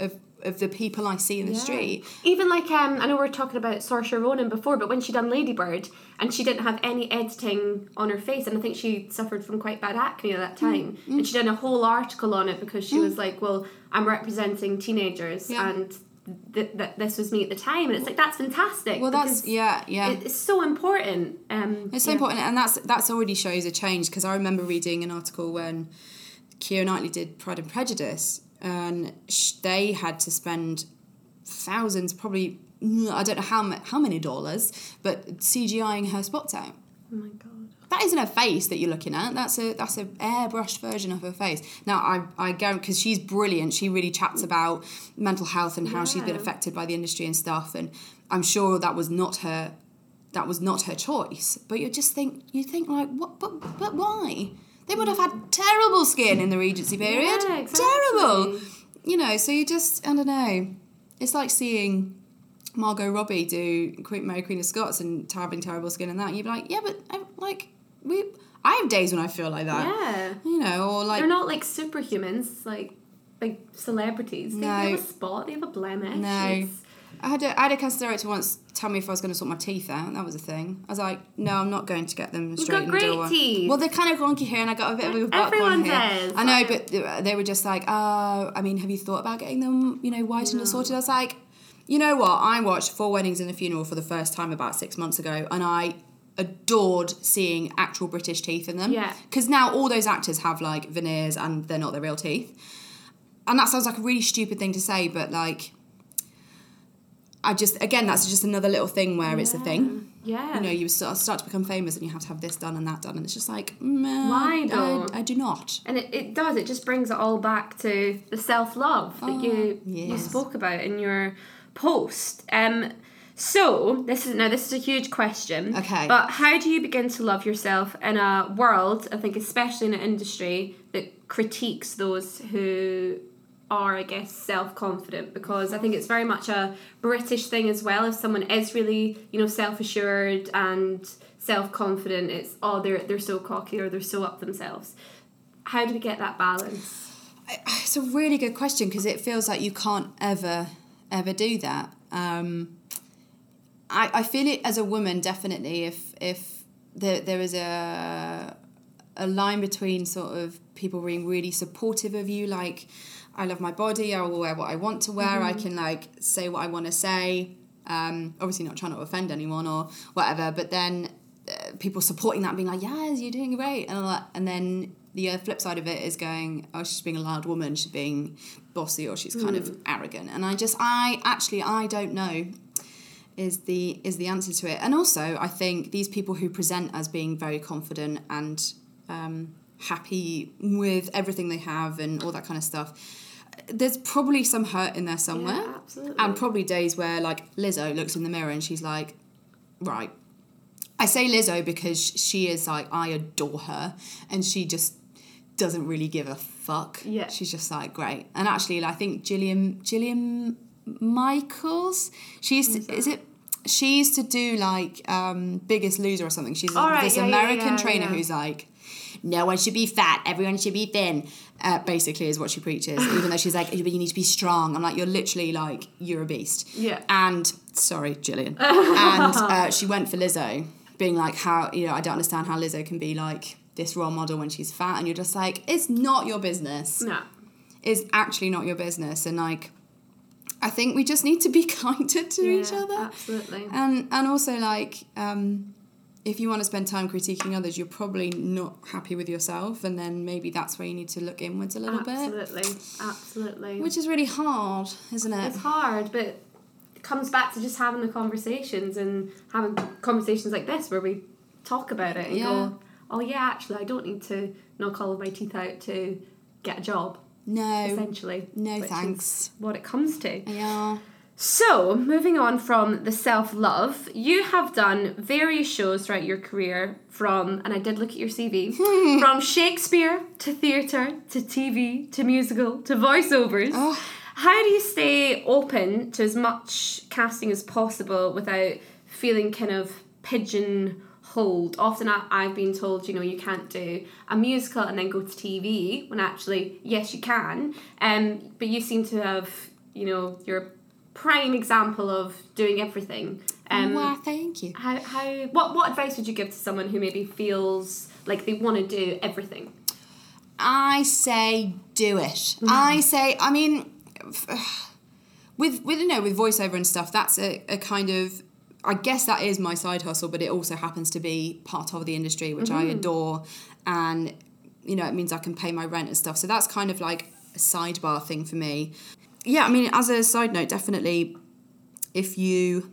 of of the people I see in the Yeah. street. Even like um, I know we were talking about Saoirse Ronan before, but when she done Ladybird and she didn't have any editing on her face, and I think she suffered from quite bad acne at that time, Mm, and she done a whole article on it because she was like, "Well, I'm representing teenagers, Yeah. and th- th- this was me at the time," and it's like that's fantastic. Well, that's yeah, yeah. It's so important. Um, It's so yeah. important, and that's that's already shows a change because I remember reading an article when Keira Knightley did Pride and Prejudice, and sh- they had to spend thousands, probably I don't know how how many dollars, but CGIing her spots out. Oh my god. That isn't her face that you're looking at. That's a that's a airbrushed version of her face. Now I I go because she's brilliant. She really chats about mental health and how she's been affected by the industry and stuff. And I'm sure that was not her that was not her choice. But you just think you think like what but but why? They would have had terrible skin in the Regency period. Yeah, exactly. Terrible. You know, so you just I don't know. It's like seeing Margot Robbie do Queen Mary Queen of Scots and having terrible skin and that. You'd be like, yeah, but I, like we, I have days when I feel like that. Yeah. You know, or like They're not like superhumans, like like celebrities. They, they have a spot, they have a blemish. No. It's- I had a, I had a casting director once tell me if I was going to sort my teeth out. That was a thing. I was like, no, I'm not going to get them straight got great teeth. Well, they're kind of wonky here, and I got a bit of a butt Everyone one here. does. I know, but they- were just like, oh, I mean, have you thought about getting them, you know, whitened or sorted? I was like, you know what? I watched Four Weddings and a Funeral for the first time about six months ago, and I adored seeing actual British teeth in them. Yeah. Because now all those actors have like veneers and they're not their real teeth. And that sounds like a really stupid thing to say, but like, I just, again, that's just another little thing where it's a thing. Yeah. You know, you start, start to become famous and you have to have this done and that done, and it's just like, mm, Why I, though? I, do not. And it, it does, it just brings it all back to the self love that you you yes. spoke about in your post. Um so this is now this is a huge question. Okay. But how do you begin to love yourself in a world, I think especially in an industry that critiques those who are, I guess, self confident because I think it's very much a British thing as well. If someone is really, you know, self assured and self confident, it's oh they're they're so cocky or they're so up themselves. How do we get that balance? It's a really good question because it feels like you can't ever, ever do that. Um, I, I feel it as a woman definitely. If if there there is a a line between sort of people being really supportive of you, like I love my body, I will wear what I want to wear, I can like say what I want to say. Um, obviously not trying to offend anyone or whatever, but then uh, people supporting that, being like, "Yes, you're doing great," and all that, and then the uh, flip side of it is going, "Oh, she's being a loud woman, she's being bossy, or she's kind of arrogant," and I just, I actually, I don't know is the is the answer to it. And also, I think these people who present as being very confident and um, happy with everything they have and all that kind of stuff. There's probably some hurt in there somewhere, Yeah, absolutely. and probably days where like Lizzo looks in the mirror and she's like, right. I say Lizzo because she is like I adore her, and she just doesn't really give a fuck. Yeah. she's just like great. And actually, I think Jillian Jillian Michaels. She used to, is it? She used to do like um, Biggest Loser or something. She's right, this yeah, American yeah, trainer yeah. who's like, no one should be fat, everyone should be thin. Uh, basically, is what she preaches. Even though she's like, you need to be strong. I'm like, you're literally like, you're a beast. Yeah. And sorry, Jillian. and uh, she went for Lizzo, being like, how you know, I don't understand how Lizzo can be like this role model when she's fat, and you're just like, it's not your business No. is actually not your business and like i think we just need to be kinder to each Yeah, other Absolutely. and and also like um if you want to spend time critiquing others you're probably not happy with yourself and then maybe that's where you need to look inwards a little bit Absolutely. Absolutely. which is really hard isn't it it's hard, but it comes back to just having the conversations and having conversations like this where we talk about it and Yeah. go, oh yeah, actually, I don't need to knock all of my teeth out to get a job. No Essentially, no thanks what it comes to. yeah So, moving on from the self love, you have done various shows throughout your career from, and I did look at your CV, from Shakespeare to theatre to TV to musical to voiceovers. Oh. How do you stay open to as much casting as possible without feeling kind of pigeonholed? Often I, I've been told, you know, you can't do a musical and then go to TV, when actually, yes, you can. Um, but you seem to have you know, you're a prime example of doing everything. Um, wow, thank you. How, how what, what advice would you give to someone who maybe feels like they want to do everything? I say do it. I say, I mean, with with you know with voiceover and stuff, that's a, a kind of I guess that is my side hustle, but it also happens to be part of the industry, which I adore, and you know it means I can pay my rent and stuff. So that's kind of like a sidebar thing for me. Yeah, I mean, as a side note, definitely, if you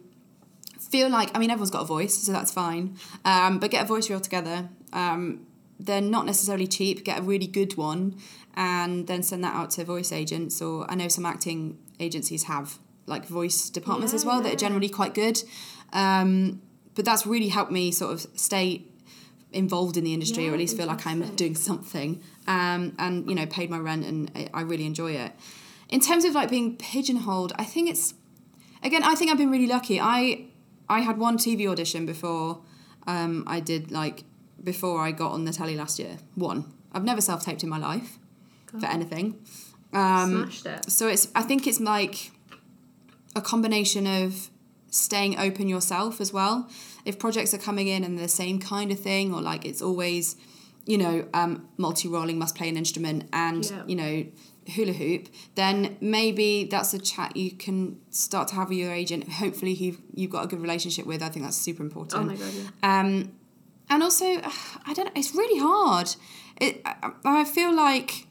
feel like I mean everyone's got a voice, so that's fine, um, but get a voice reel together. Um, they're not necessarily cheap. Get a really good one, and then send that out to voice agents. Or I know some acting agencies have like voice departments as Yeah, well that are generally quite good. Um, but that's really helped me sort of stay involved in the industry, or at least feel like I'm doing something. Um, and you know, paid my rent, and I, I really enjoy it. In terms of like being pigeonholed, I think it's again. I think I've been really lucky. I I had one TV audition before um, I did like before I got on the telly last year. One. I've never self taped in my life for anything. Um, Smashed it. so it's I think it's like a combination of staying open yourself as well. If projects are coming in and the same kind of thing, or like it's always, you know, um, multi rolling must play an instrument and Yeah. you know hula hoop, then maybe that's a chat you can start to have with your agent. Hopefully, you've you've got a good relationship with. I think that's super important. Oh my god, yeah. Um, and also, I don't know, it's really hard. It, I, I feel like,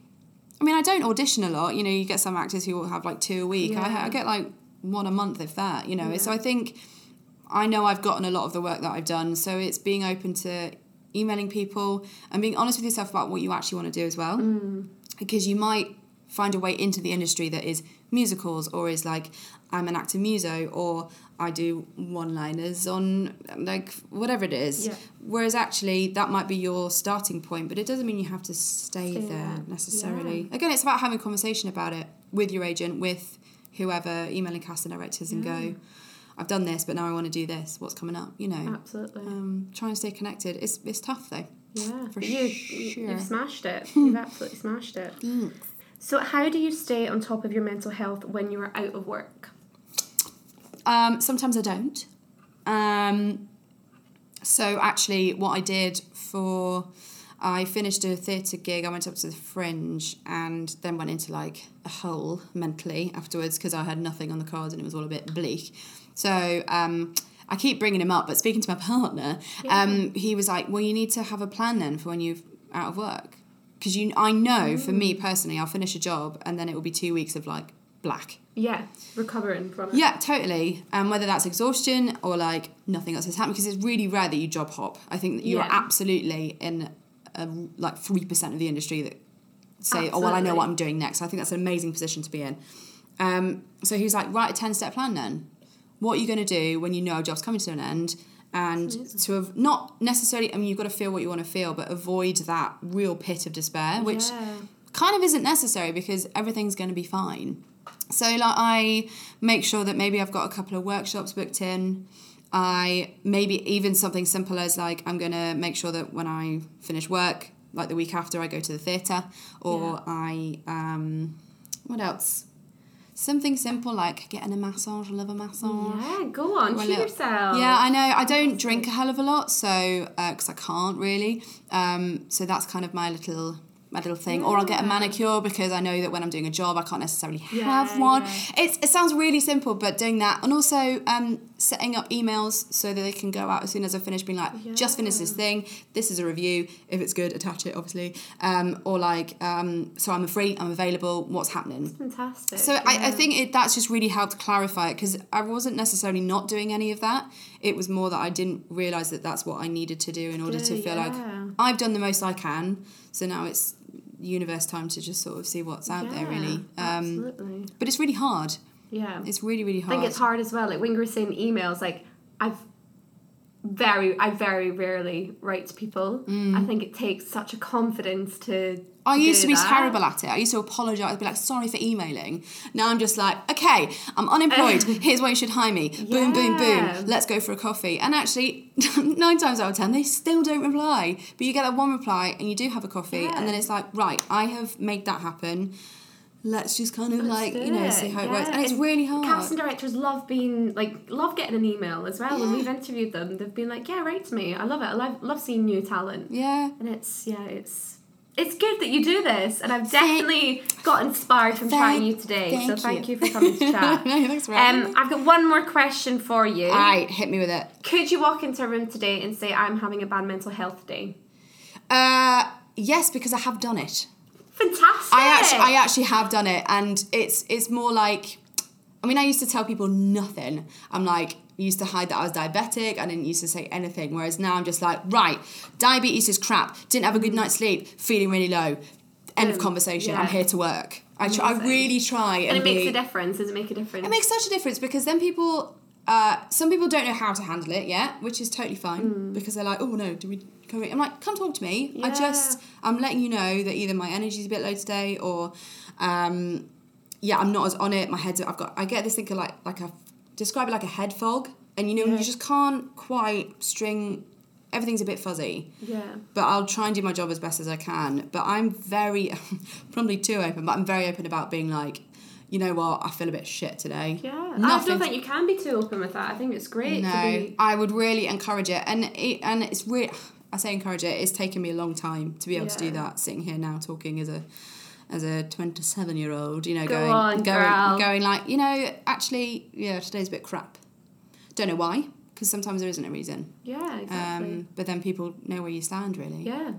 I mean, I don't audition a lot. You know, you get some actors who will have like two a week. Yeah. I, I get like one a month, if that, you know. Yeah. So I think I know I've gotten a lot of the work that I've done. So it's being open to emailing people and being honest with yourself about what you actually want to do as well. Mm. Because you might find a way into the industry that is musicals or is like I'm an actor muso or I do one liners on like whatever it is. Yeah. Whereas actually that might be your starting point, but it doesn't mean you have to stay, Stay there there. necessarily. Again, it's about having a conversation about it with your agent, with whoever, emailing casting directors and go, I've done this, but now I want to do this. What's coming up? You know. Absolutely. Um, try and stay connected. It's it's tough though. yeah. for you, sure. You've smashed it. You've absolutely smashed it. Thanks. So, how do you stay on top of your mental health when you are out of work? Um, sometimes I don't. Um, so actually, what I did for, I finished a theatre gig. I went up to the Fringe and then went into like a hole mentally afterwards because I had nothing on the cards and it was all a bit bleak. So um, I keep bringing him up, but speaking to my partner, um, he was like, "Well, you need to have a plan then for when you're out of work." Because you, I know for me personally, I'll finish a job and then it will be two weeks of like black. Yeah, recovering from it. Yeah, totally. And whether that's exhaustion or like nothing else has happened, because it's really rare that you job hop. I think that you are absolutely in a, like three percent of the industry that say, "Oh well, I know what I'm doing next." I think that's an amazing position to be in. Um, so he's like, "Write a ten step plan then. What are you going to do when you know a job's coming to an end?" And to have not necessarily, I mean, you've got to feel what you want to feel, but avoid that real pit of despair, which Yeah. kind of isn't necessary because everything's going to be fine. So like I make sure that maybe I've got a couple of workshops booked in. I maybe even something simple as like I'm going to make sure that when I finish work, like the week after, I go to the theatre, or Yeah. I um, what else? Something simple like getting a massage. I love a massage. Yeah, go on, treat yourself. Yeah, I know. I don't drink a hell of a lot, so because I can't really. Um, so that's kind of my little my little thing. Or I'll get a manicure because I know that when I'm doing a job, I can't necessarily Yeah, have one. yeah. It's, it sounds really simple, but doing that and also um, setting up emails so that they can go out as soon as I finish, being like, just finished this thing. This is a review. If it's good, attach it, obviously. Um, or like, um, so I'm free. I'm available. What's happening? Fantastic. So I, I think it, that's just really helped clarify it because I wasn't necessarily not doing any of that. It was more that I didn't realize that that's what I needed to do in order to feel like. I've done the most I can. So now it's universe time to just sort of see what's out there, really. Um, absolutely. but it's really hard. Yeah. It's really really hard. I think it's hard as well. Like when you were saying emails, like I've very, I very rarely write to people. I think it takes such a confidence to. Mm. I used to be that. terrible at it. I used to apologise, be like, sorry for emailing. Now I'm just like, okay, I'm unemployed. Here's why you should hire me. Boom, boom, boom. Let's go for a coffee. And actually, nine times out of ten, they still don't reply. But you get that one reply and you do have a coffee. Yeah. And then it's like, right, I have made that happen. Let's just kind of like you know it, see how it works, and it's And really hard. Casting directors love being like love getting an email as well. When we've interviewed them, they've been like, "Yeah, write to me. I love it. I love, love seeing new talent." yeah. And it's yeah, it's it's good that you do this, and I've Thank- definitely got inspired from Thank- chatting you today. so thank thank you. you. for coming to chat. no, thanks for Um, me. I've got one more question for you. All right, hit me with it. Could you walk into a room today and say, "I'm having a bad mental health day"? Uh, yes, because I have done it. Fantastic. I actually, I actually have done it, and it's it's more like, I mean, I used to tell people nothing. I'm like, used to hide that I was diabetic. I didn't used to say anything. Whereas now I'm just like, right, diabetes is crap. Didn't have a good night's sleep. Feeling really low. End of conversation. Yeah. I'm here to work. I try, I really try and, and it makes be- a difference. Does it make a difference? It makes such a difference because then people, uh, some people don't know how to handle it yet, which is totally fine because they're like, oh no, do we? I'm like, come talk to me. I just, I'm letting you know that either my energy's a bit low today or, um, yeah, I'm not as on it. My head's, I've got, I get this thing of like, like a, describe it like a head fog, and you know Yeah. you just can't quite string, everything's a bit fuzzy yeah. but I'll try and do my job as best as I can. But I'm very, probably too open, but I'm very open about being like, you know what, I feel a bit shit today. Yeah. I don't think you can be too open with that. I think it's great no, be. I would really encourage it, and it, and it's really, I say encourage it. It's taken me a long time to be able to do that. Sitting here now talking as a, as a twenty-seven year old, you know, Go going, on, going, girl. going like, you know, actually, yeah, today's a bit crap. Don't know why, because sometimes there isn't a reason. Yeah, exactly. Um, but then people know where you stand, really. yeah.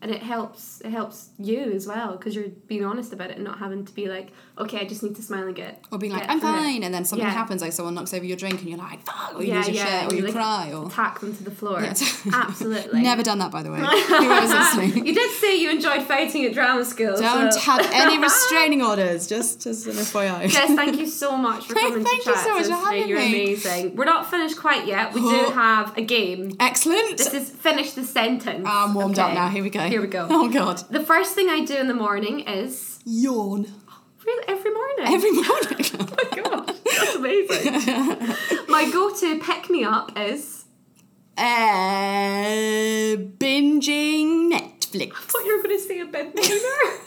And it helps. It helps you as well because you're being honest about it and not having to be like, okay, I just need to smile and get. Or being like, I'm through it." fine, and then something Yeah. happens, like someone knocks over your drink, and you're like, fuck, or you Yeah, lose your yeah, shit, or you like cry, or. Attack them to the floor. Yeah. Absolutely. Never done that, by the way. Whoever's listening. you did say you enjoyed fighting at drama school. Don't so. have any restraining orders, just as an FYI. Jess, thank you so much for coming thank to you chat. so much for having You're me. amazing. We're not finished quite yet. We do oh. have a game. Excellent. This is finish the sentence. I'm warmed up now. Here we go. Here we go. Oh god. The first thing I do in the morning is Yawn. really every morning. Every morning. oh my god, that's amazing. My go-to pick me up is. uh, binging Netflix. I thought you were going to say a bin liner.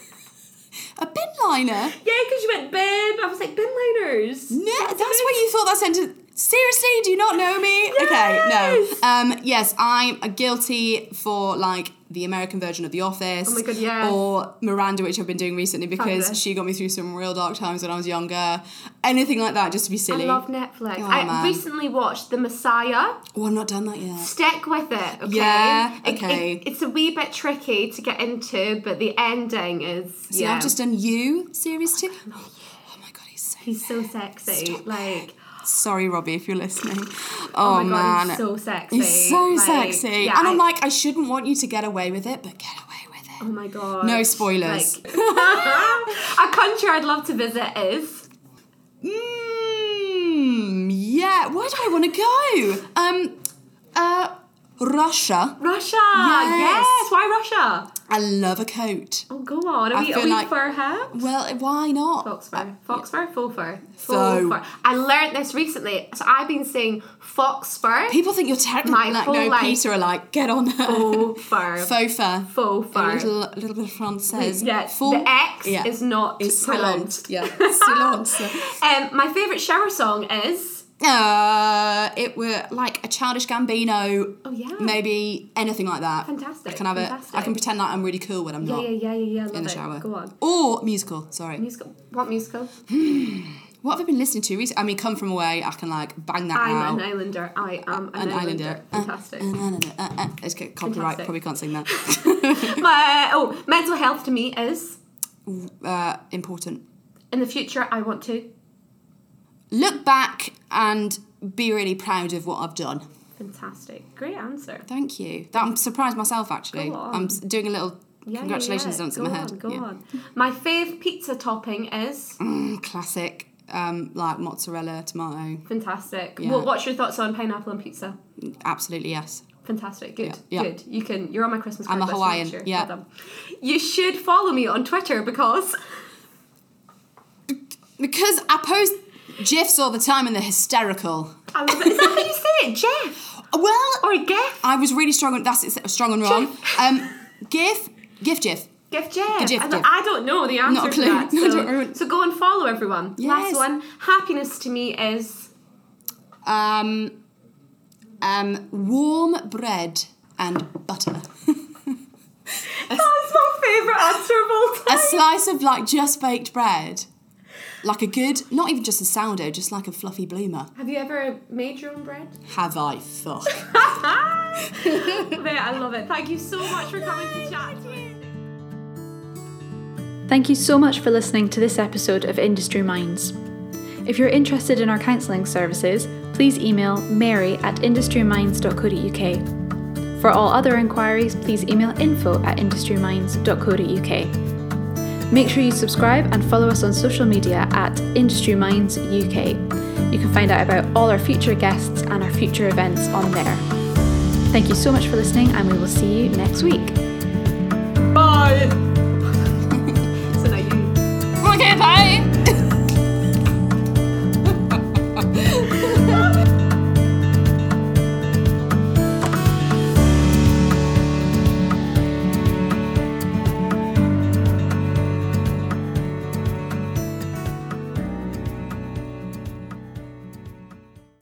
A bin liner? yeah, because you went bin. I was like bin liners. No, that's what you thought that sentence. Seriously, do you not know me? Yes. Okay, no. Um, yes, I'm guilty for like the American version of The Office. Oh my God. Or Miranda, which I've been doing recently because Fabulous. she got me through some real dark times when I was younger. Anything like that, just to be silly. I love Netflix. Oh, I man. recently watched The Messiah. oh, I've not done that yet. Stick with it, okay? Yeah, okay. it- it's a wee bit tricky to get into, but the ending is. See, yeah. I've just done You series two. Oh my god, he's so. He's so sexy. Stop it. Sorry, Robbie, if you're listening. oh, Oh, my god, man. so sexy. He's so Like, sexy. yeah, and I'm I- like, I shouldn't want you to get away with it, but get away with it. Oh my god. No spoilers. Like, a country I'd love to visit is. Mmm, yeah. Where do I want to go? Um, uh, Russia. Russia! Yes. Yes! Why Russia? I love a coat. Oh, go on. Are I we, are we like- fur huh? Well, why not? Fox fur. Fox fur? Faux fur. Faux. Fur. I learned this recently. So I've been saying fox fur. People think you're terrible. My like, no, life. Peter are like, get on that. Faux fur. Faux fur. Faux A fur. little, a little bit of Francaise. Yeah, Full, the X yeah. is not is pronounced. silent. Yeah, silence. Um, my favourite shower song is. Uh, it were like a childish Gambino. Oh, yeah. Maybe anything like that. Fantastic, I can have it. I can pretend like I'm really cool when I'm Yeah, not yeah, yeah, yeah, yeah. In the it. shower. Go on. Or musical. Sorry. Musical. What musical? What have I been listening to recently? I mean, Come From Away. I can like bang that I'm out. an islander. I am an, An islander. islander. Fantastic. Uh, uh, uh, uh, uh, uh. It's copyright. Fantastic. Probably can't sing that. My oh, mental health to me is uh, important. in the future. I want to. Look back and be really proud of what I've done. Fantastic. Great answer. Thank you. That I'm surprised myself actually. Go on. I'm doing a little Yeah, congratulations yeah, yeah. dance go in my on, head. Go Yeah. on. My fave pizza topping is Mm, classic. Um, like mozzarella, tomato. fantastic. What, what's your thoughts on pineapple on pizza? Absolutely yes. Fantastic. Good. Yeah, yeah. Good. You can. You're on my Christmas I'm a Hawaiian, year. yeah. Well. You should follow me on Twitter because Because I post gifs all the time and they're hysterical. I love it. Is that how you say it, Jeff Well, or a Gif? I was really strong on that's it, strong and wrong. Um, gif, gif, gif. Gift Jeff. Gift I, don't, Jeff. I don't know the answer Not a to clue. that. No, So, don't remember. so go and follow everyone. Last one. Happiness to me is. Um, um, warm bread and butter. That's my favourite answer of all time. a slice of like just baked bread. Like a good, not even just a sourdough, just like a fluffy bloomer. Have you ever made your own bread? Have I? Fuck. Mate, I love it. Thank you so much for coming to chat to me. Thank you so much for listening to this episode of Industry Minds. If you're interested in our counselling services, please email mary at industryminds.co.uk. For all other inquiries, please email info at industryminds.co.uk. Make sure you subscribe and follow us on social media at Industry Minds UK. You can find out about all our future guests and our future events on there. Thank you so much for listening, and we will see you next week. Bye.